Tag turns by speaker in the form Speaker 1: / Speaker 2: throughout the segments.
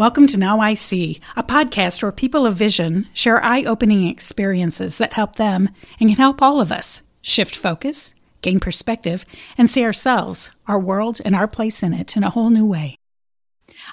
Speaker 1: Welcome to Now I See, a podcast where people of vision share eye opening experiences that help them and can help all of us shift focus, gain perspective, and see ourselves, our world, and our place in it in a whole new way.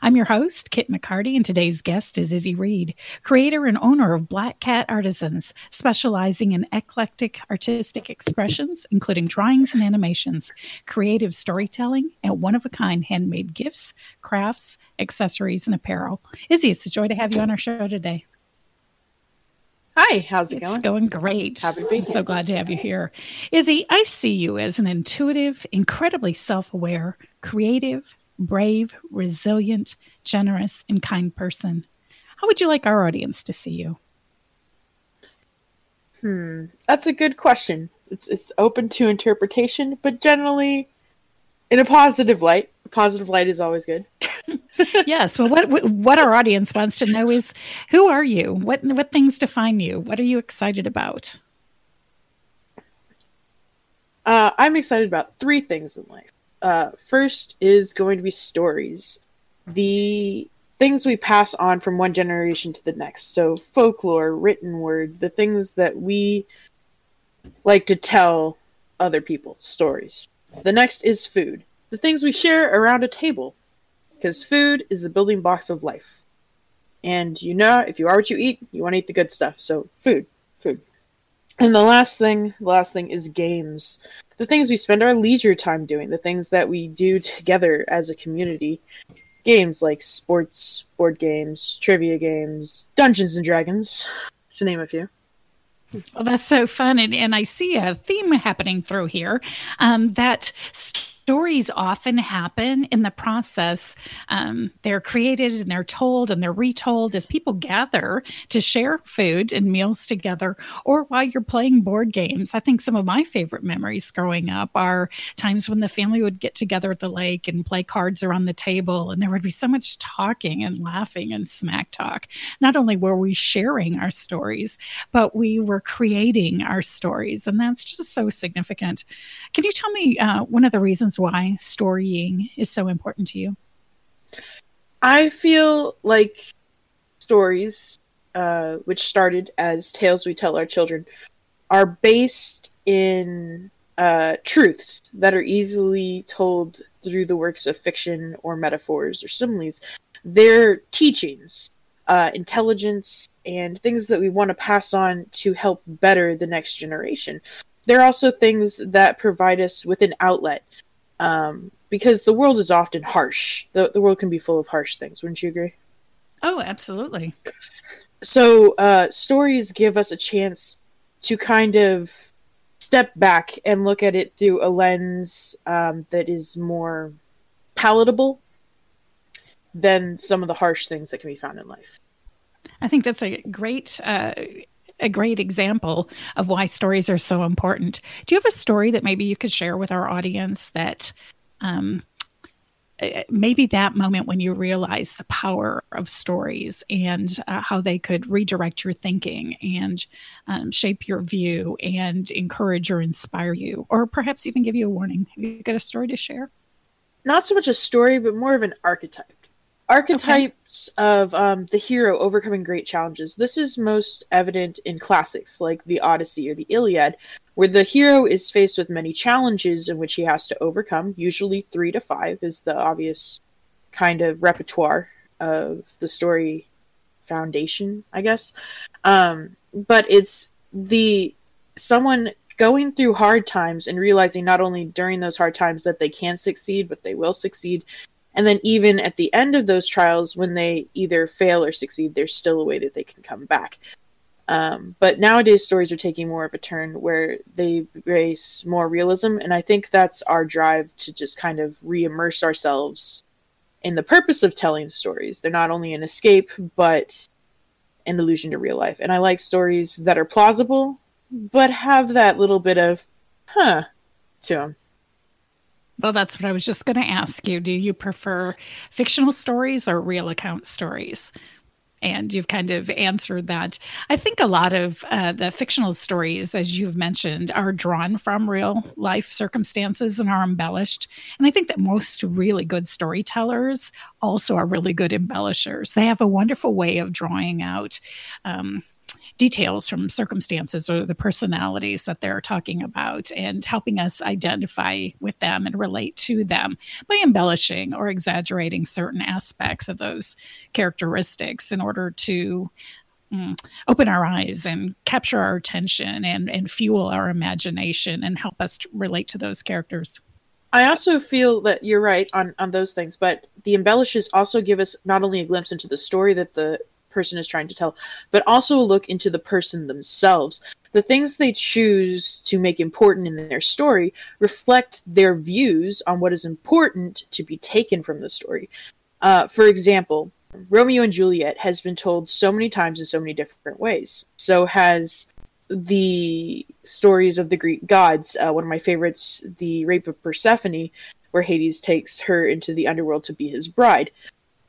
Speaker 1: I'm your host, Kit McCarty, and today's guest is Izzy Reed, creator and owner of Black Cat Artisans, specializing in eclectic artistic expressions, including drawings and animations, creative storytelling, and one of a kind handmade gifts, crafts, accessories, and apparel. Izzy, it's a joy to have you on our show today.
Speaker 2: Hi, how's it
Speaker 1: it's
Speaker 2: going?
Speaker 1: going great.
Speaker 2: Happy to be
Speaker 1: I'm
Speaker 2: here.
Speaker 1: so glad to have you here. Izzy, I see you as an intuitive, incredibly self aware, creative, brave, resilient, generous, and kind person. How would you like our audience to see you?
Speaker 2: Hmm, that's a good question. It's it's open to interpretation, but generally in a positive light. A positive light is always good.
Speaker 1: yes. Well, what what our audience wants to know is who are you? What what things define you? What are you excited about?
Speaker 2: Uh, I'm excited about three things in life. Uh, first is going to be stories, the things we pass on from one generation to the next. So folklore, written word, the things that we like to tell other people, stories. The next is food, the things we share around a table, because food is the building blocks of life. And you know, if you are what you eat, you want to eat the good stuff. So food, food. And the last thing, the last thing is games. The things we spend our leisure time doing, the things that we do together as a community. Games like sports, board games, trivia games, Dungeons and Dragons, to name a few.
Speaker 1: Well, that's so fun. And, and I see a theme happening through here um, that stories often happen in the process. Um, they're created and they're told and they're retold as people gather to share food and meals together or while you're playing board games. I think some of my favorite memories growing up are times when the family would get together at the lake and play cards around the table, and there would be so much talking and laughing and smack talk. Not only were we sharing our stories, but we were creating our stories. And that's just so significant. Can you tell me uh, one of the reasons why storying is so important to you?
Speaker 2: I feel like stories, uh, which started as tales we tell our children, are based in uh, truths that are easily told through the works of fiction or metaphors or similes. They're teachings, uh, intelligence, and things that we want to pass on to help better the next generation. They're also things that provide us with an outlet um, because the world is often harsh. The, the world can be full of harsh things, wouldn't you agree?
Speaker 1: Oh, absolutely.
Speaker 2: So, uh, stories give us a chance to kind of step back and look at it through a lens um, that is more palatable than some of the harsh things that can be found in life.
Speaker 1: I think that's a great. Uh, a great example of why stories are so important. Do you have a story that maybe you could share with our audience that um, maybe that moment when you realize the power of stories and uh, how they could redirect your thinking and um, shape your view and encourage or inspire you, or perhaps even give you a warning? Have you got a story to share?
Speaker 2: Not so much a story, but more of an archetype. Archetypes okay. of um, the hero overcoming great challenges. This is most evident in classics like the Odyssey or the Iliad, where the hero is faced with many challenges in which he has to overcome. Usually, three to five is the obvious kind of repertoire of the story foundation, I guess. Um, but it's the someone going through hard times and realizing not only during those hard times that they can succeed, but they will succeed. And then, even at the end of those trials, when they either fail or succeed, there's still a way that they can come back. Um, but nowadays, stories are taking more of a turn where they embrace more realism, and I think that's our drive to just kind of re-immerse ourselves in the purpose of telling stories. They're not only an escape, but an allusion to real life. And I like stories that are plausible, but have that little bit of, huh, to them.
Speaker 1: Well, that's what I was just going to ask you. Do you prefer fictional stories or real account stories? and you've kind of answered that. I think a lot of uh, the fictional stories, as you've mentioned, are drawn from real life circumstances and are embellished. And I think that most really good storytellers also are really good embellishers. They have a wonderful way of drawing out. Um, details from circumstances or the personalities that they're talking about and helping us identify with them and relate to them by embellishing or exaggerating certain aspects of those characteristics in order to Mm, open our eyes and capture our attention and, and fuel our imagination and help us relate to those characters.
Speaker 2: I also feel that you're right on, on those things, but the embellishes also give us not only a glimpse into the story that the person is trying to tell, but also look into the person themselves. The things they choose to make important in their story reflect their views on what is important to be taken from the story. Uh, for example, Romeo and Juliet has been told so many times in so many different ways. So has the stories of the Greek gods. Uh, one of my favorites, the Rape of Persephone, where Hades takes her into the underworld to be his bride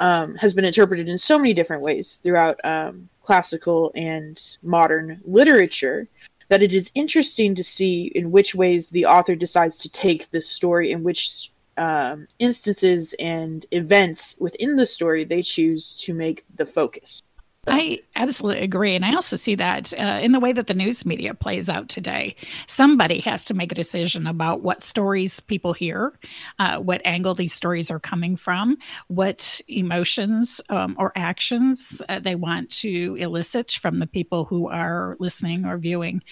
Speaker 2: um, has been interpreted in so many different ways throughout um, classical and modern literature that it is interesting to see in which ways the author decides to take this story, in which um, instances and events within the story they choose to make the focus.
Speaker 1: I absolutely agree. And I also see that uh, in the way that the news media plays out today. Somebody has to make a decision about what stories people hear, uh, what angle these stories are coming from, what emotions um, or actions uh, they want to elicit from the people who are listening or viewing.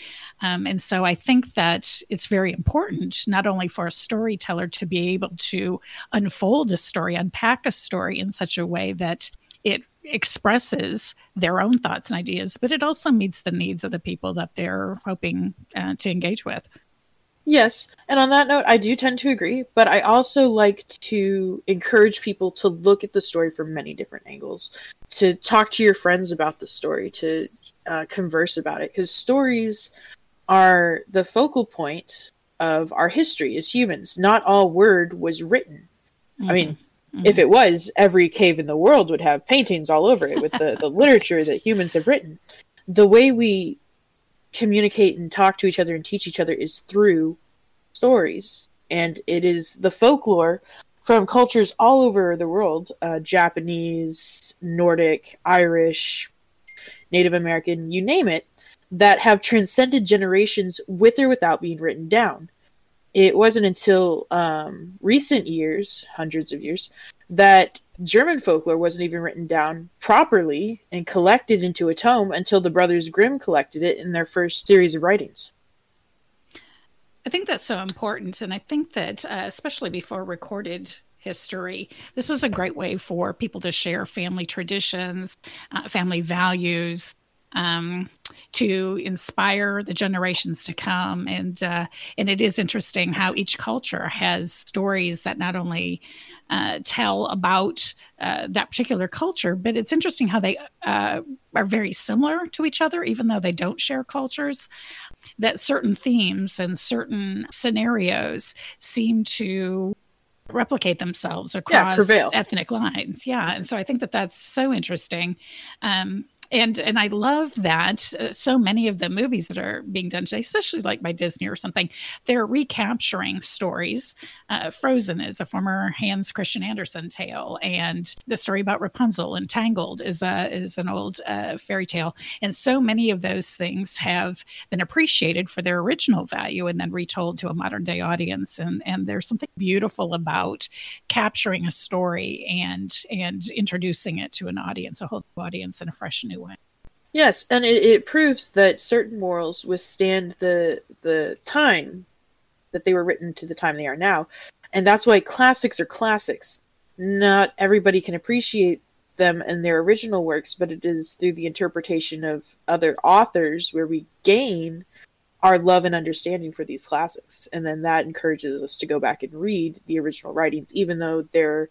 Speaker 1: Um, and so I think that it's very important, not only for a storyteller to be able to unfold a story, unpack a story in such a way that it expresses their own thoughts and ideas, but it also meets the needs of the people that they're hoping uh, to engage with.
Speaker 2: Yes, and on that note, I do tend to agree, but I also like to encourage people to look at the story from many different angles, to talk to your friends about the story, to uh, converse about it, because stories are the focal point of our history as humans. Not all word was written. Mm-hmm. I mean, mm-hmm. If it was, every cave in the world would have paintings all over it with the, the literature that humans have written. The way we communicate and talk to each other and teach each other is through stories. And it is the folklore from cultures all over the world uh, Japanese, Nordic, Irish, Native American, you name it that have transcended generations with or without being written down it wasn't until um, recent years, hundreds of years, that German folklore wasn't even written down properly and collected into a tome until the Brothers Grimm collected it in their first series of writings.
Speaker 1: I think that's so important. And I think that, uh, especially before recorded history, this was a great way for people to share family traditions, uh, family values, um, to inspire the generations to come. And uh, and it is interesting how each culture has stories that not only uh, tell about uh, that particular culture, but it's interesting how they uh, are very similar to each other, even though they don't share cultures. That certain themes and certain scenarios seem to replicate themselves across yeah, ethnic lines. Yeah, and so I think that that's so interesting. Um, and and I love that uh, so many of the movies that are being done today, especially like by Disney or something, they're recapturing stories. Uh, Frozen is a former Hans Christian Andersen tale, and the story about Rapunzel and Tangled is a is an old uh, fairy tale. And so many of those things have been appreciated for their original value and then retold to a modern day audience. And and there's something beautiful about capturing a story and and introducing it to an audience, a whole audience in a fresh new way.
Speaker 2: Yes, and it, it proves that certain morals withstand the the time that they were written to the time they are now, and that's why classics are classics. Not everybody can appreciate them in their original works, but it is through the interpretation of other authors where we gain our love and understanding for these classics. And then that encourages us to go back and read the original writings, even though they're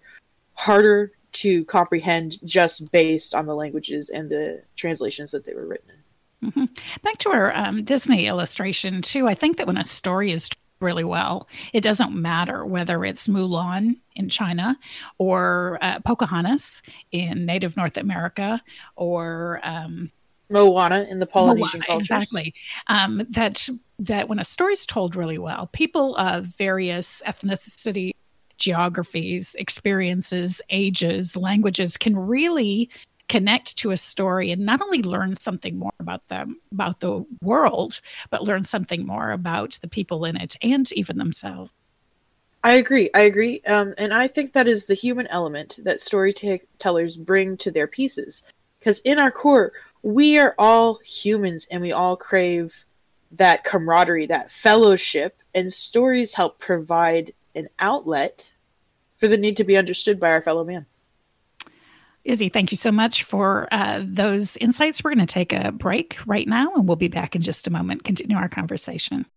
Speaker 2: harder to comprehend just based on the languages and the translations that they were written in.
Speaker 1: Mm-hmm. Back to our um, Disney illustration, too. I think that when a story is really well. It doesn't matter whether it's Mulan in China or uh, Pocahontas in Native North America or um,
Speaker 2: Moana in the Polynesian culture.
Speaker 1: Exactly. Um, that that when a story's told really well, people of various ethnicity, geographies, experiences, ages, languages can really connect to a story and not only learn something more about them about the world but learn something more about the people in it and even themselves.
Speaker 2: I agree i agree um, and i think that is the human element that storytellers bring to their pieces because in our core we are all humans and we all crave that camaraderie that fellowship and stories help provide an outlet for the need to be understood by our fellow man
Speaker 1: Izzy, thank you so much for uh, those insights. We're going to take a break right now, and we'll be back in just a moment, continue our conversation.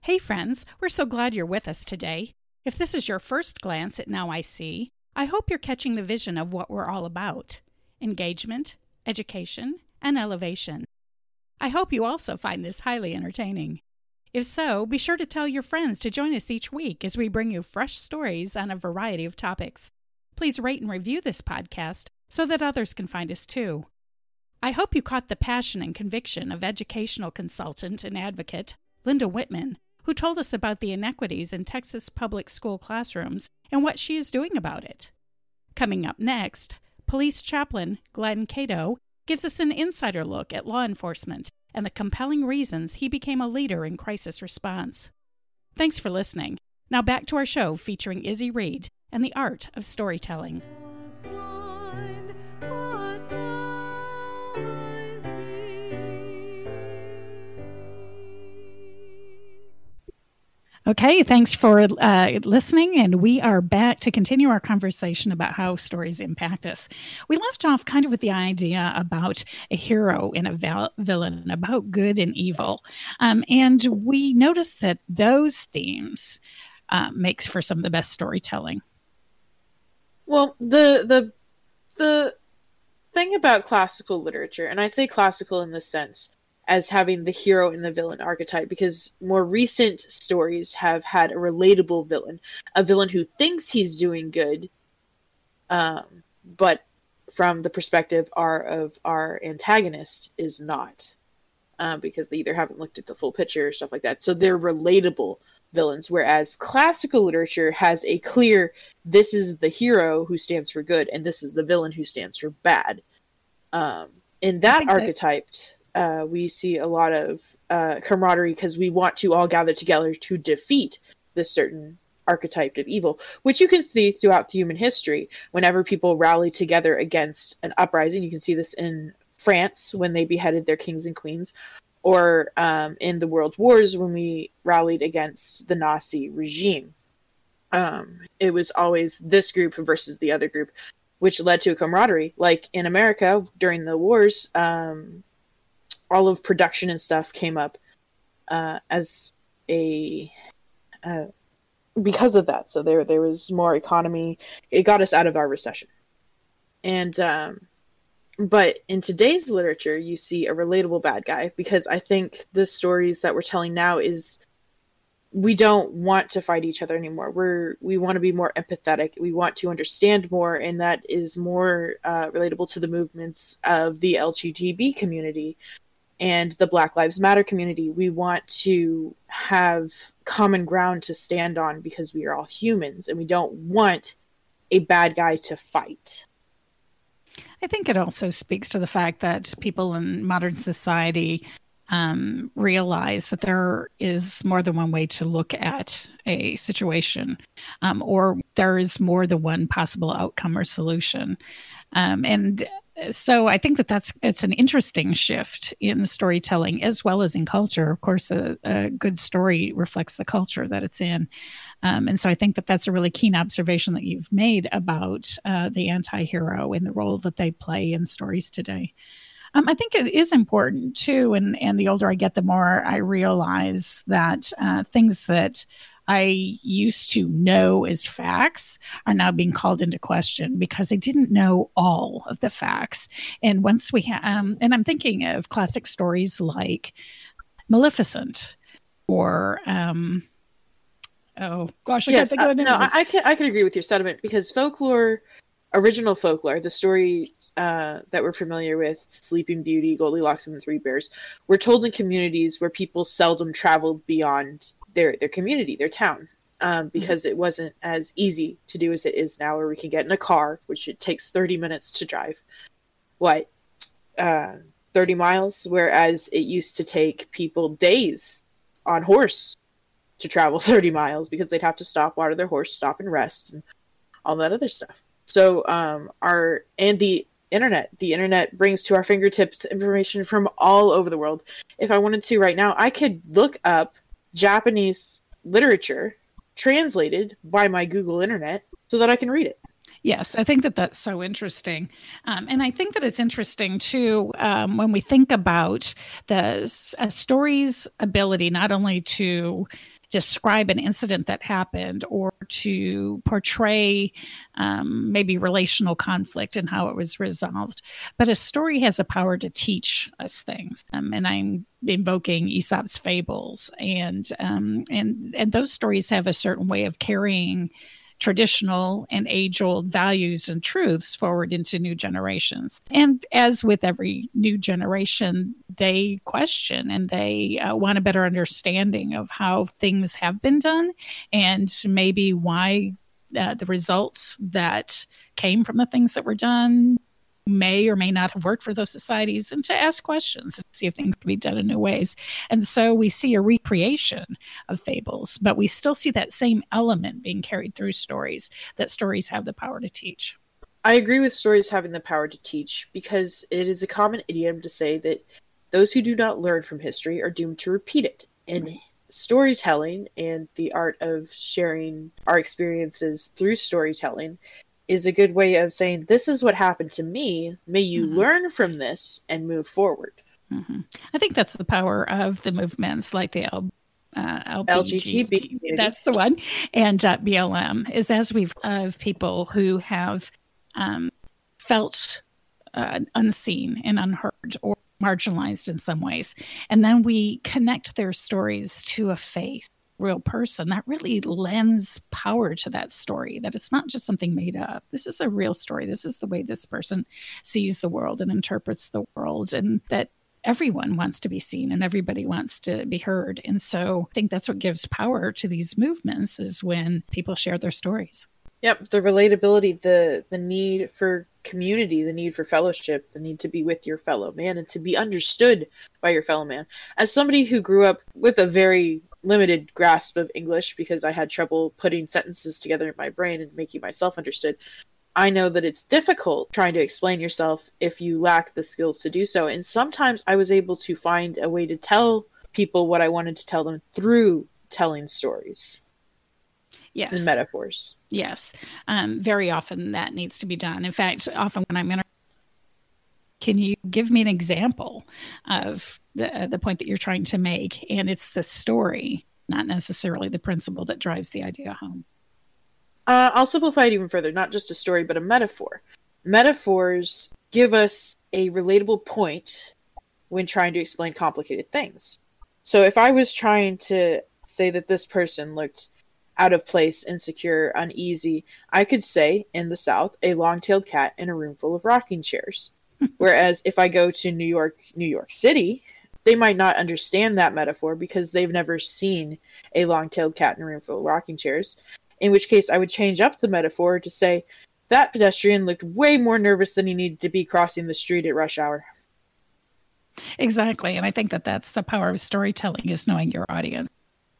Speaker 1: Hey, friends, we're so glad you're with us today. If this is your first glance at Now I See, I hope you're catching the vision of what we're all about engagement, education, and elevation. I hope you also find this highly entertaining. If so, be sure to tell your friends to join us each week as we bring you fresh stories on a variety of topics. Please rate and review this podcast so that others can find us too. I hope you caught the passion and conviction of educational consultant and advocate Linda Whitman, who told us about the inequities in Texas public school classrooms and what she is doing about it. Coming up next, police chaplain Glenn Cato gives us an insider look at law enforcement and the compelling reasons he became a leader in crisis response. Thanks for listening. Now back to our show featuring Izzy Reed and the art of storytelling. Okay, thanks for uh, listening. And we are back to continue our conversation about how stories impact us. We left off kind of with the idea about a hero and a val- villain, about good and evil. Um, and we noticed that those themes uh, makes for some of the best storytelling.
Speaker 2: Well, the the the thing about classical literature, and I say classical in this sense, as having the hero and the villain archetype because more recent stories have had a relatable villain, a villain who thinks he's doing good, um, but from the perspective our, of our antagonist is not, um, because they either haven't looked at the full picture or stuff like that. So they're relatable villains, whereas classical literature has a clear this is the hero who stands for good and this is the villain who stands for bad. Um, in that archetyped uh, we see a lot of uh, camaraderie because we want to all gather together to defeat this certain archetype of evil, which you can see throughout human history. Whenever people rally together against an uprising, you can see this in France when they beheaded their kings and queens, or um, in the world wars when we rallied against the Nazi regime. Um, it was always this group versus the other group, which led to a camaraderie. Like in America during the wars, um, all of production and stuff came up uh, as a uh, because of that. So there there was more economy. It got us out of our recession. And um, but in today's literature, you see a relatable bad guy because I think the stories that we're telling now is we don't want to fight each other anymore. We're we want to be more empathetic. We want to understand more, and that is more uh, relatable to the movements of the LGTB community and the Black Lives Matter community. We want to have common ground to stand on because we are all humans and we don't want a bad guy to fight.
Speaker 1: I think it also speaks to the fact that people in modern society um, realize that there is more than one way to look at a situation, um, or there is more than one possible outcome or solution. Um, and so I think that that's it's an interesting shift in storytelling as well as in culture. Of course, a, a good story reflects the culture that it's in, um, and so I think that that's a really keen observation that you've made about uh, the anti-hero and the role that they play in stories today. Um, I think it is important too, and and the older I get, the more I realize that uh, things that I used to know as facts are now being called into question because I didn't know all of the facts. And once we have, um, and I'm thinking of classic stories like Maleficent or, um, oh gosh, I
Speaker 2: yes,
Speaker 1: can't think of the
Speaker 2: uh, no, I, I can I can agree with your sentiment because folklore original folklore, the story uh, that we're familiar with, Sleeping Beauty, Goldilocks, and the Three Bears, were told in communities where people seldom traveled beyond their their community, their town, um, mm-hmm. because mm-hmm. it wasn't as easy to do as it is now, where we can get in a car, which it takes thirty minutes to drive. What, uh, thirty miles? Whereas it used to take people days on horse to travel 30 miles because they'd have to stop, water their horse, stop and rest, and all that other stuff. So um, our and the internet, the internet brings to our fingertips information from all over the world. If I wanted to right now, I could look up Japanese literature translated by my Google Internet so that I can read it.
Speaker 1: Yes, I think that that's so interesting. Um, and I think that it's interesting too um, when we think about the story's ability not only to describe an incident that happened or to portray um, maybe relational conflict and how it was resolved. But a story has a power to teach us things. Um, and I'm invoking Aesop's fables and um, and and those stories have a certain way of carrying traditional and age old values and truths forward into new generations. And as with every new generation, they question and they uh, want a better understanding of how things have been done and maybe why uh, the results that came from the things that were done may or may not have worked for those societies and to ask questions and see if things can be done in new ways. And so we see a recreation of fables, but we still see that same element being carried through stories that stories have the power to teach.
Speaker 2: I agree with stories having the power to teach because it is a common idiom to say that those who do not learn from history are doomed to repeat it. And storytelling and the art of sharing our experiences through storytelling is a good way of saying this is what happened to me may you mm-hmm. learn from this and move forward
Speaker 1: mm-hmm. i think that's the power of the movements like the L- uh,
Speaker 2: LGTB.
Speaker 1: That's the one. And uh, BLM is as we've of people who have um, felt uh, unseen and unheard or marginalized in some ways. And then we connect their stories to a face real person, that really lends power to that story, that it's not just something made up. This is a real story. This is the way this person sees the world and interprets the world, and that everyone wants to be seen and everybody wants to be heard. And so I think that's what gives power to these movements is when people share their stories.
Speaker 2: Yep, the relatability, the the need for community, the need for fellowship, the need to be with your fellow man and to be understood by your fellow man. As somebody who grew up with a very limited grasp of English because I had trouble putting sentences together in my brain and making myself understood. I know that it's difficult trying to explain yourself if you lack the skills to do so. And sometimes I was able to find a way to tell people what I wanted to tell them through telling stories.
Speaker 1: Yes.
Speaker 2: And metaphors.
Speaker 1: Yes. Um, very often that needs to be done. In fact, often when I'm in can you give me an example of the, uh, the point that you're trying to make? And it's the story, not necessarily the principle that drives the idea home.
Speaker 2: Uh, I'll simplify it even further, not just a story, but a metaphor. Metaphors give us a relatable point when trying to explain complicated things. So if I was trying to say that this person looked out of place, insecure, uneasy, I could say, in the South, a long tailed cat in a room full of rocking chairs. Whereas if I go to New York, New York City, they might not understand that metaphor because they've never seen a long tailed cat in a room full of rocking chairs. In which case, I would change up the metaphor to say that pedestrian looked way more nervous than he needed to be crossing the street at rush hour.
Speaker 1: Exactly. And I think that that's the power of storytelling is knowing your audience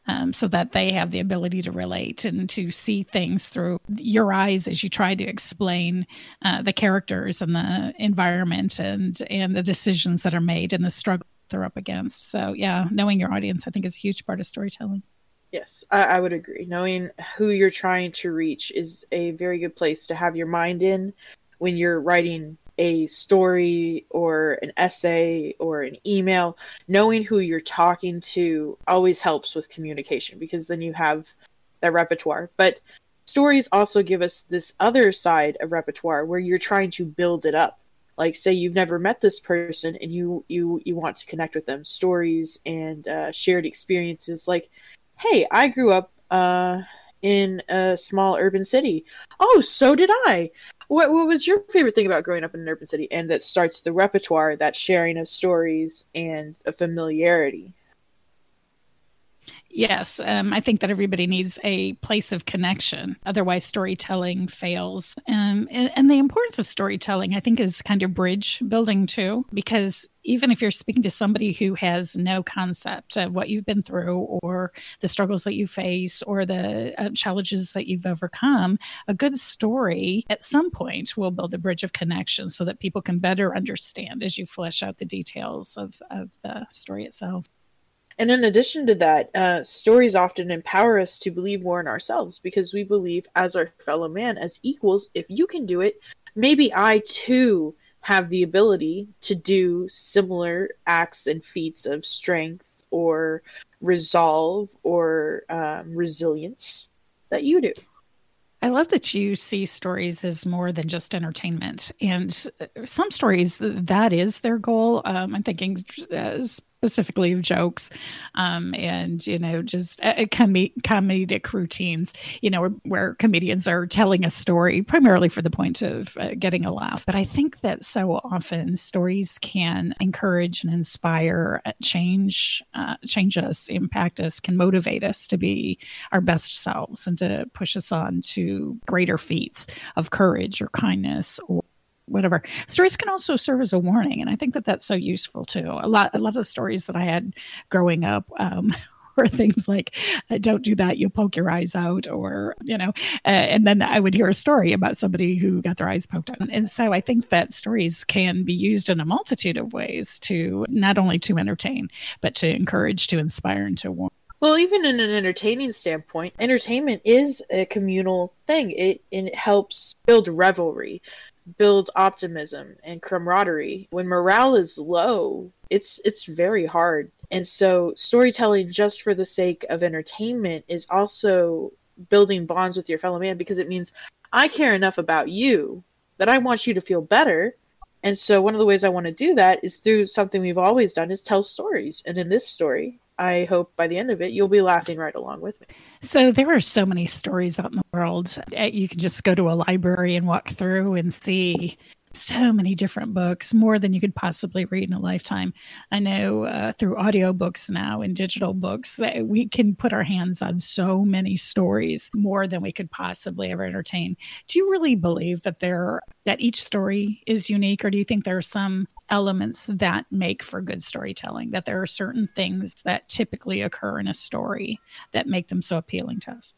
Speaker 1: um, so that they have the ability to relate and to see things through your eyes as you try to explain uh, the characters and the environment and and the decisions that are made and the struggle they're up against. So yeah, knowing your audience, I think, is a huge part of storytelling.
Speaker 2: Yes, I, I would agree. Knowing who you're trying to reach is a very good place to have your mind in when you're writing a story or an essay or an email, knowing who you're talking to always helps with communication because then you have that repertoire. But stories also give us this other side of repertoire where you're trying to build it up. Like say you've never met this person and you you you want to connect with them. Stories and uh, shared experiences. Like, hey, I grew up uh, in a small urban city. Oh, so did I. What, what was your favorite thing about growing up in an urban city? And that starts the repertoire, that sharing of stories and a familiarity.
Speaker 1: Yes, um, I think that everybody needs a place of connection. Otherwise, storytelling fails. Um, and, and, the importance of storytelling, I think, is kind of bridge building too, because even if you're speaking to somebody who has no concept of what you've been through or the struggles that you face or the uh, challenges that you've overcome, a good story at some point will build a bridge of connection so that people can better understand as you flesh out the details of, of the story itself.
Speaker 2: And in addition to that, uh, stories often empower us to believe more in ourselves because we believe as our fellow man, as equals, if you can do it, maybe I too have the ability to do similar acts and feats of strength or resolve or um, resilience that you do.
Speaker 1: I love that you see stories as more than just entertainment. And uh, some stories, that is their goal. Um, I'm thinking as specifically of jokes um, and you know just uh, uh com- comedic routines you know where, where, comedians are telling a story primarily for the point of uh, getting a laugh. But i think that so often stories can encourage and inspire uh, change uh, change us impact us can motivate us to be our best selves and to push us on to greater feats of courage or kindness or whatever. Stories can also serve as a warning and i think that that's so useful too. A lot a lot of the stories that i had growing up um, were things like uh, don't do that you'll poke your eyes out or you know uh, and then i would hear a story about somebody who got their eyes poked out. And so i think that stories can be used in a multitude of ways to not only to entertain but to encourage to inspire and to warn.
Speaker 2: Well, even in an entertaining standpoint, entertainment is a communal thing. It, it helps build revelry build optimism and camaraderie. When morale is low, it's it's very hard. And so storytelling just for the sake of entertainment is also building bonds with your fellow man because it means I care enough about you that I want you to feel better. And so one of the ways I want to do that is through something we've always done is tell stories. And in this story, I hope by the end of it, you'll be laughing right along with me.
Speaker 1: So, there are so many stories out in the world. Uh, you can just go to a library and walk through and see so many different books, more than you could possibly read in a lifetime. I know uh, through audiobooks now and digital books that we can put our hands on so many stories, more than we could possibly ever entertain. Do you really believe that there that each story is unique, or do you think there are some elements that make for good storytelling? That there are certain things that typically occur in a story that make them so appealing to us?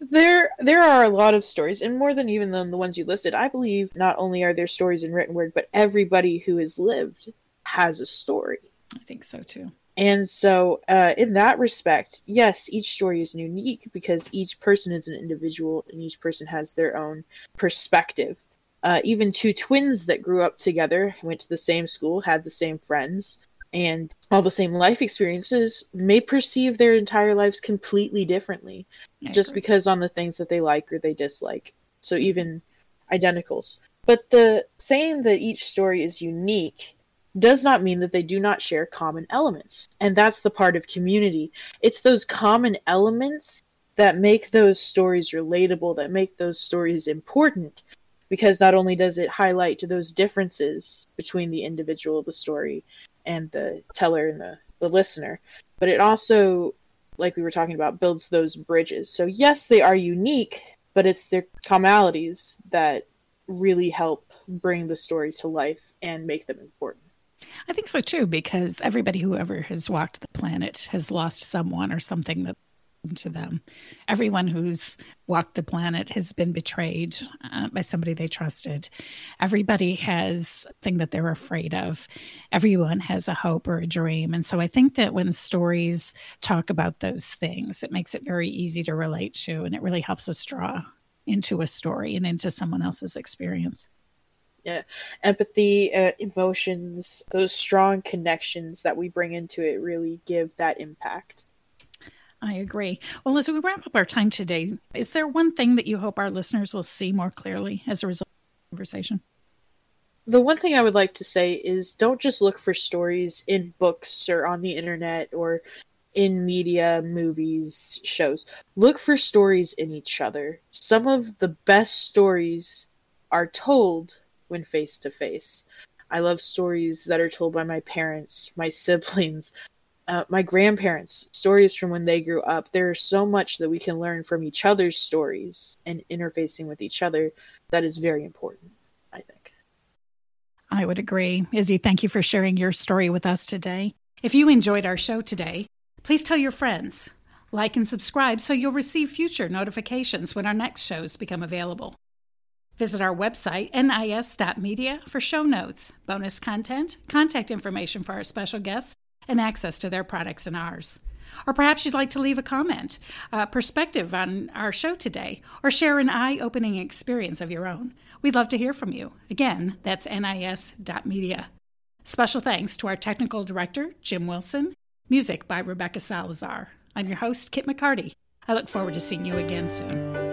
Speaker 2: There, there are a lot of stories, and more than even than the ones you listed. I believe not only are there stories in written word, but everybody who has lived has a story.
Speaker 1: I think so too.
Speaker 2: And so, uh, in that respect, yes, each story is unique because each person is an individual and each person has their own perspective. Uh, even two twins that grew up together, went to the same school, had the same friends, and all the same life experiences may perceive their entire lives completely differently just because on the things that they like or they dislike. So even identicals. But the saying that each story is unique does not mean that they do not share common elements. And that's the part of community. It's those common elements that make those stories relatable, that make those stories important. Because not only does it highlight those differences between the individual, of the story, and the teller and the, the listener, but it also, like we were talking about, builds those bridges. So, yes, they are unique, but it's their commonalities that really help bring the story to life and make them important.
Speaker 1: I think so too, because everybody who ever has walked the planet has lost someone or something that to them. Everyone who's walked the planet has been betrayed uh, by somebody they trusted. Everybody has a thing that they're afraid of. Everyone has a hope or a dream. And so I think that when stories talk about those things, it makes it very easy to relate to and it really helps us draw into a story and into someone else's experience.
Speaker 2: Yeah, empathy, uh, emotions, those strong connections that we bring into it really give that impact.
Speaker 1: I agree. Well, as we wrap up our time today, is there one thing that you hope our listeners will see more clearly as a result of the conversation?
Speaker 2: The one thing I would like to say is don't just look for stories in books or on the internet or in media, movies, shows. Look for stories in each other. Some of the best stories are told when face to face. I love stories that are told by my parents, my siblings, uh, my grandparents, stories from when they grew up. There is so much that we can learn from each other's stories and interfacing with each other that is very important, I think.
Speaker 1: I would agree. Izzy, thank you for sharing your story with us today. If you enjoyed our show today, please tell your friends. Like and subscribe so you'll receive future notifications when our next shows become available. Visit our website, nis.media, for show notes, bonus content, contact information for our special guests, and access to their products and ours. Or perhaps you'd like to leave a comment, a perspective on our show today, or share an eye opening experience of your own. We'd love to hear from you. Again, that's nis.media. Special thanks to our technical director, Jim Wilson. Music by Rebecca Salazar. I'm your host, Kit McCarty. I look forward to seeing you again soon.